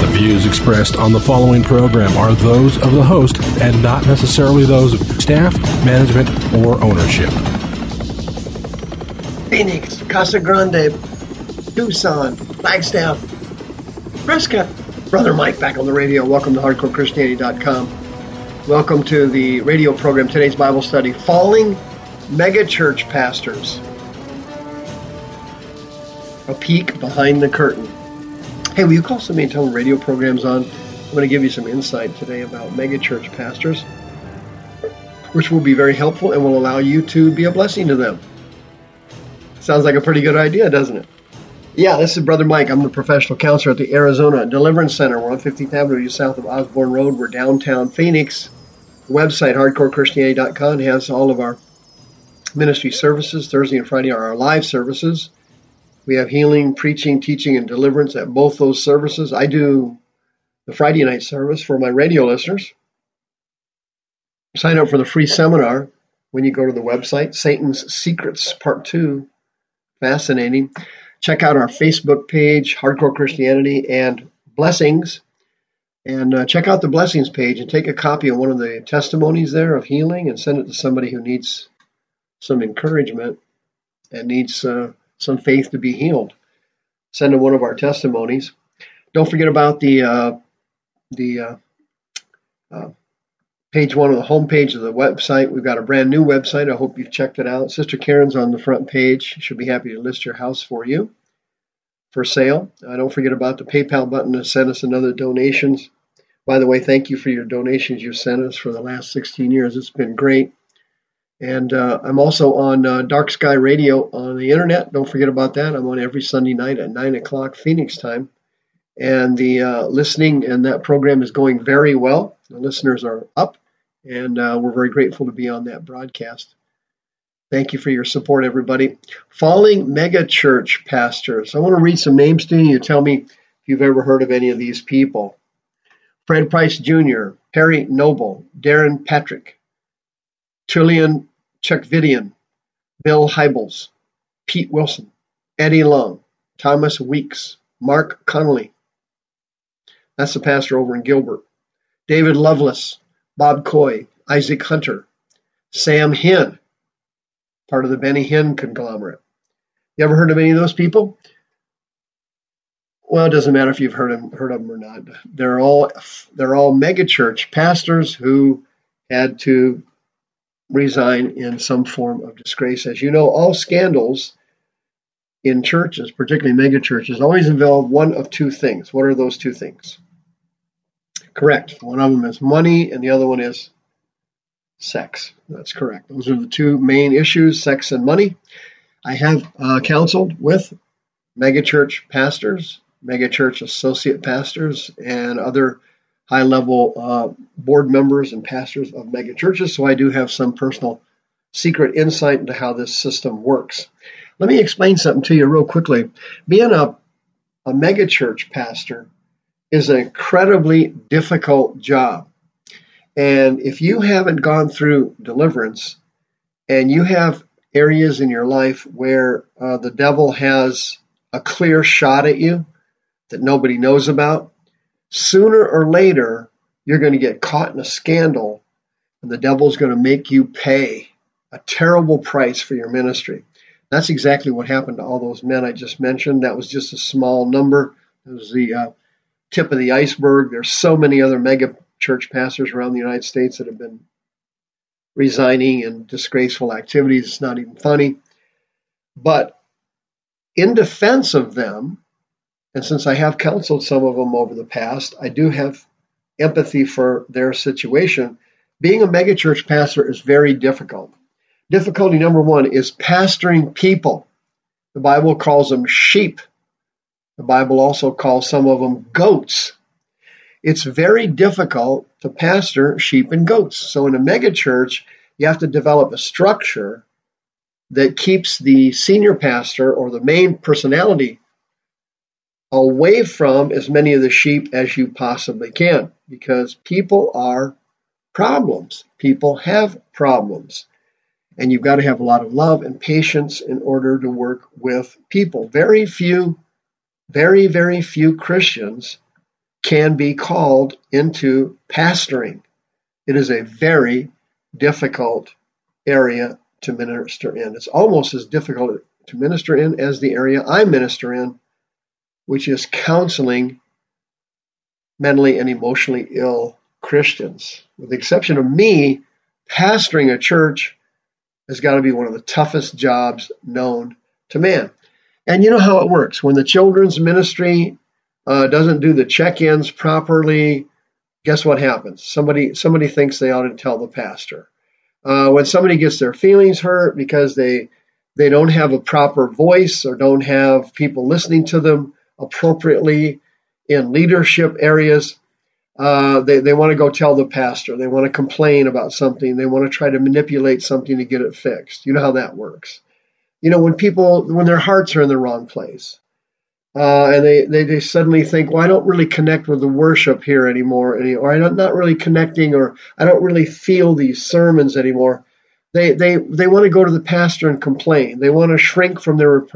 The views expressed on the following program are those of the host and not necessarily those of staff, management, or ownership. Phoenix, Casa Grande, Tucson, Flagstaff, Prescott. Brother Mike back on the radio. Welcome to HardcoreChristianity.com. Welcome to the radio program, today's Bible study, Falling Megachurch Pastors. A peek behind the curtain. Hey, will you call and tell them radio program's on? I'm going to give you some insight today about megachurch pastors, which will be very helpful and will allow you to be a blessing to them. Sounds like a pretty good idea, doesn't it? Yeah, this is Brother Mike. I'm the professional counselor at the Arizona Deliverance Center. We're on 15th Avenue, just south of Osborn Road. We're downtown Phoenix. The website, hardcorechristianity.com, has all of our ministry services. Thursday and Friday are our live services. We have healing, preaching, teaching, and deliverance at both those services. I do the Friday night service for my radio listeners. Sign up for the free seminar when you go to the website, Satan's Secrets Part 2. Fascinating. Check out our Facebook page, Hardcore Christianity and Blessings. And uh, check out the Blessings page and take a copy of one of the testimonies there of healing and send it to somebody who needs some encouragement and needs uh, some faith to be healed. Send them one of our testimonies. Don't forget about the uh, the uh, uh, page one of the homepage of the website. We've got a brand new website. I hope you've checked it out. Sister Karen's on the front page. She'll be happy to list your house for you for sale. Uh, don't forget about the PayPal button to send us another donations. By the way, thank you for your donations you've sent us for the last 16 years. It's been great. And uh, I'm also on uh, Dark Sky Radio on the internet. Don't forget about that. I'm on every Sunday night at 9 o'clock Phoenix time. And the uh, listening and that program is going very well. The listeners are up, and uh, we're very grateful to be on that broadcast. Thank you for your support, everybody. Falling Mega Church Pastors. I want to read some names to you. You tell me if you've ever heard of any of these people Fred Price Jr., Perry Noble, Darrin Patrick, Tullian Tchividjian, Bill Hybels, Pete Wilson, Eddie Long, Thomas Weeks, Mark Connolly. That's the pastor over in Gilbert. David Lovelace, Bob Coy, Isaac Hunter, Sam Hinn, part of the Benny Hinn conglomerate. You ever heard of any of those people? Well, it doesn't matter if you've heard of, heard of them or not. They're all they're all megachurch pastors who had to resign in some form of disgrace. As you know, all scandals in churches, particularly megachurches, always involve one of two things. What are those two things? Correct. One of them is money, and the other one is sex. That's correct. Those are the two main issues sex and money. I have uh, counseled with megachurch pastors, megachurch associate pastors, and other high level uh, board members and pastors of megachurches. So I do have some personal secret insight into how this system works. Let me explain something to you real quickly. Being a, a megachurch pastor is an incredibly difficult job. And if you haven't gone through deliverance and you have areas in your life where uh, the devil has a clear shot at you that nobody knows about, sooner or later you're going to get caught in a scandal and the devil's going to make you pay a terrible price for your ministry. That's exactly what happened to all those men I just mentioned. That was just a small number. It was the uh, tip of the iceberg. There's so many other mega church pastors around the United States that have been resigning and disgraceful activities. It's not even funny. But in defense of them, and since I have counseled some of them over the past, I do have empathy for their situation. Being a megachurch pastor is very difficult. Difficulty number one is pastoring people. The Bible calls them sheep. The Bible also calls some of them goats. It's very difficult to pastor sheep and goats. So in a megachurch, you have to develop a structure that keeps the senior pastor or the main personality away from as many of the sheep as you possibly can because people are problems. People have problems. And you've got to have a lot of love and patience in order to work with people. Very few, very, very few Christians can be called into pastoring. It is a very difficult area to minister in. It's almost as difficult to minister in as the area I minister in, which is counseling mentally and emotionally ill Christians. With the exception of me, pastoring a church has got to be one of the toughest jobs known to man. And you know how it works. When the children's ministry uh, doesn't do the check-ins properly, guess what happens? Somebody somebody thinks they ought to tell the pastor. Uh, when somebody gets their feelings hurt because they they don't have a proper voice or don't have people listening to them appropriately in leadership areas, uh, they, they want to go tell the pastor. They want to complain about something. They want to try to manipulate something to get it fixed. You know how that works. You know, when people, when their hearts are in the wrong place, uh, and they, they, they suddenly think, well, I don't really connect with the worship here anymore, or I'm not really connecting, or I don't really feel these sermons anymore. They, they, they want to go to the pastor and complain. They want to shrink from their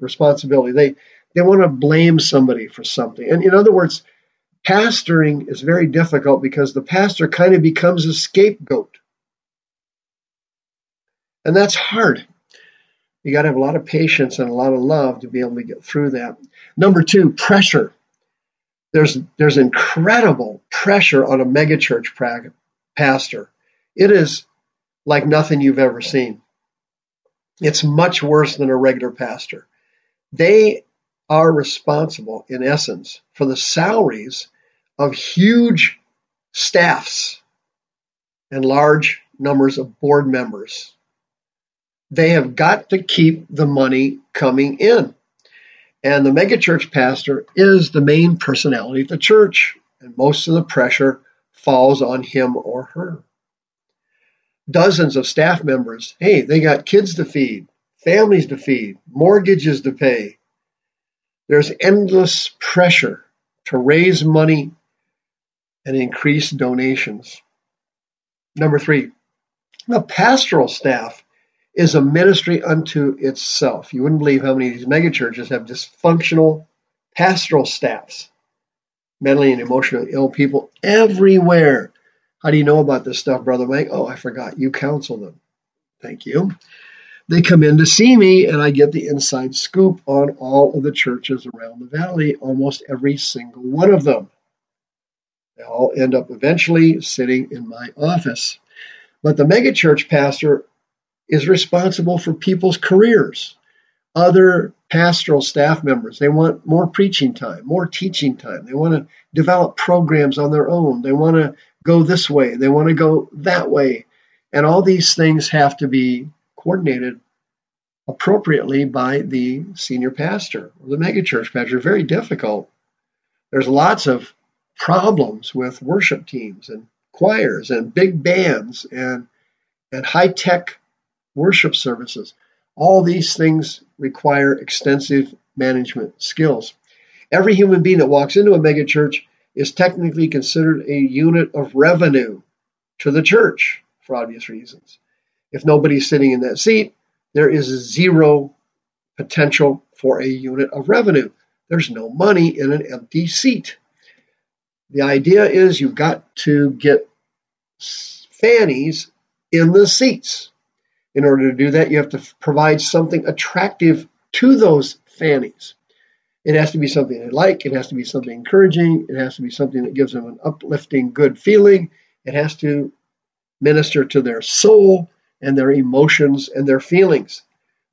responsibility. They, they want to blame somebody for something. And in other words, pastoring is very difficult because the pastor kind of becomes a scapegoat. And that's hard. You got to have a lot of patience and a lot of love to be able to get through that. Number two, pressure. There's there's incredible pressure on a megachurch pastor. It is like nothing you've ever seen. It's much worse than a regular pastor. They are responsible, in essence, for the salaries of huge staffs and large numbers of board members. They have got to keep the money coming in. And the megachurch pastor is the main personality of the church, and most of the pressure falls on him or her. Dozens of staff members, hey, they got kids to feed, families to feed, mortgages to pay. There's endless pressure to raise money and increase donations. Number three, the pastoral staff is a ministry unto itself. You wouldn't believe how many of these megachurches have dysfunctional pastoral staffs, mentally and emotionally ill people everywhere. How do you know about this stuff, Brother Mike? Oh, I forgot. You counsel them. Thank you. They come in to see me, and I get the inside scoop on all of the churches around the valley, almost every single one of them. They all end up eventually sitting in my office. But the megachurch pastor is responsible for people's careers. Other pastoral staff members, they want more preaching time, more teaching time. They want to develop programs on their own. They want to go this way, they want to go that way. And all these things have to be coordinated appropriately by the senior pastor or the megachurch pastor. Very difficult. There's lots of problems with worship teams and choirs and big bands and and high tech worship services. All these things require extensive management skills. Every human being that walks into a megachurch is technically considered a unit of revenue to the church for obvious reasons. If nobody's sitting in that seat, there is zero potential for a unit of revenue. There's no money in an empty seat. The idea is you've got to get fannies in the seats. In order to do that, you have to provide something attractive to those fannies. It has to be something they like, it has to be something encouraging, it has to be something that gives them an uplifting, good feeling, it has to minister to their soul and their emotions and their feelings.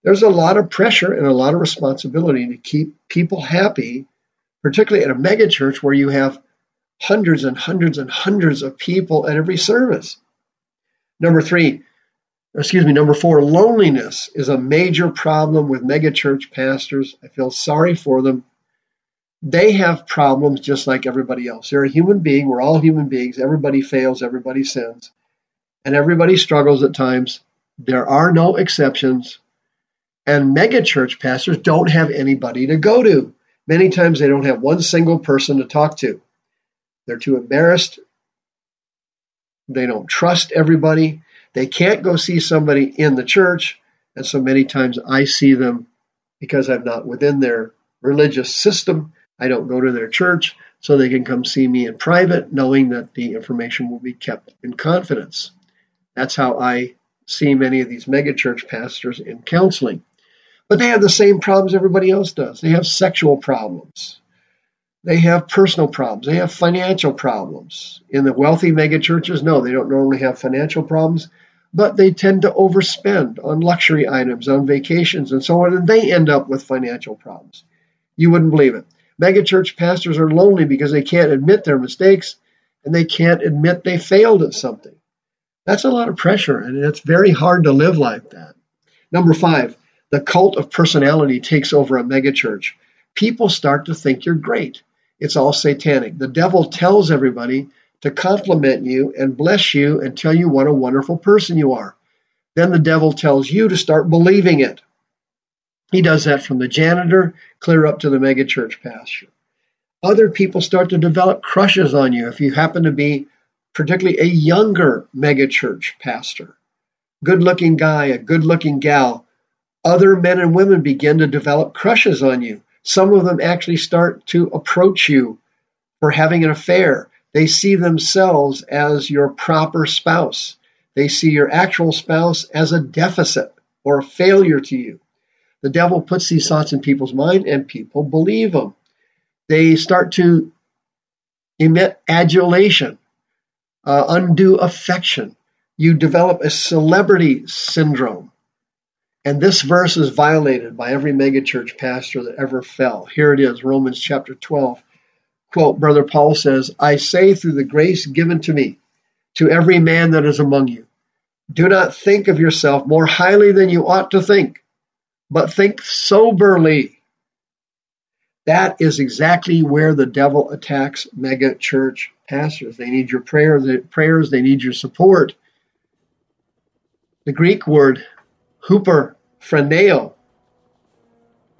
There's a lot of pressure and a lot of responsibility to keep people happy, particularly at a megachurch where you have hundreds and hundreds and hundreds of people at every service. Number three, excuse me, number four, loneliness is a major problem with megachurch pastors. I feel sorry for them. They have problems just like everybody else. They're a human being. We're all human beings. Everybody fails, everybody sins, and everybody struggles at times. There are no exceptions. And megachurch pastors don't have anybody to go to. Many times they don't have one single person to talk to. They're too embarrassed. They don't trust everybody. They can't go see somebody in the church. And so many times I see them because I'm not within their religious system. I don't go to their church so they can come see me in private, knowing that the information will be kept in confidence. That's how I see many of these megachurch pastors in counseling. But they have the same problems everybody else does. They have sexual problems. They have personal problems. They have financial problems. In the wealthy megachurches, no, they don't normally have financial problems, but they tend to overspend on luxury items, on vacations, and so on, and they end up with financial problems. You wouldn't believe it. Megachurch pastors are lonely because they can't admit their mistakes and they can't admit they failed at something. That's a lot of pressure, and it's very hard to live like that. Number five, the cult of personality takes over a megachurch. People start to think you're great. It's all satanic. The devil tells everybody to compliment you and bless you and tell you what a wonderful person you are. Then the devil tells you to start believing it. He does that from the janitor clear up to the megachurch pastor. Other people start to develop crushes on you if you happen to be particularly a younger megachurch pastor. Good looking guy, a good looking gal other men and women begin to develop crushes on you. Some of them actually start to approach you for having an affair. They see themselves as your proper spouse. They see your actual spouse as a deficit or a failure to you. The devil puts these thoughts in people's mind and people believe them. They start to emit adulation, uh, undue affection. You develop a celebrity syndrome. And this verse is violated by every megachurch pastor that ever fell. Here it is, Romans chapter 12. Quote, Brother Paul says, I say through the grace given to me, to every man that is among you, do not think of yourself more highly than you ought to think, but think soberly. That is exactly where the devil attacks mega church pastors. They need your prayers, prayers, they need your support. The Greek word Hooper phroneo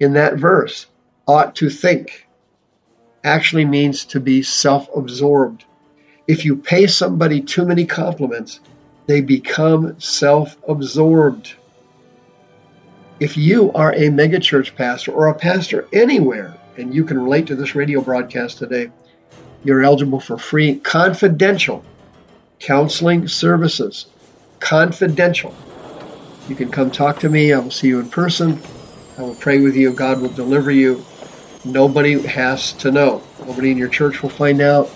in that verse, ought to think, actually means to be self absorbed. If you pay somebody too many compliments, they become self absorbed. If you are a megachurch pastor or a pastor anywhere, and you can relate to this radio broadcast today, you're eligible for free confidential counseling services. Confidential you can come talk to me. I will see you in person. I will pray with you. God will deliver you. Nobody has to know. Nobody in your church will find out.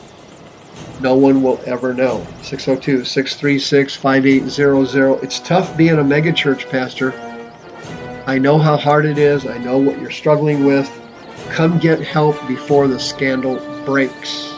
No one will ever know. 602 636 5800. It's tough being a megachurch pastor. I know how hard it is. I know what you're struggling with. Come get help before the scandal breaks.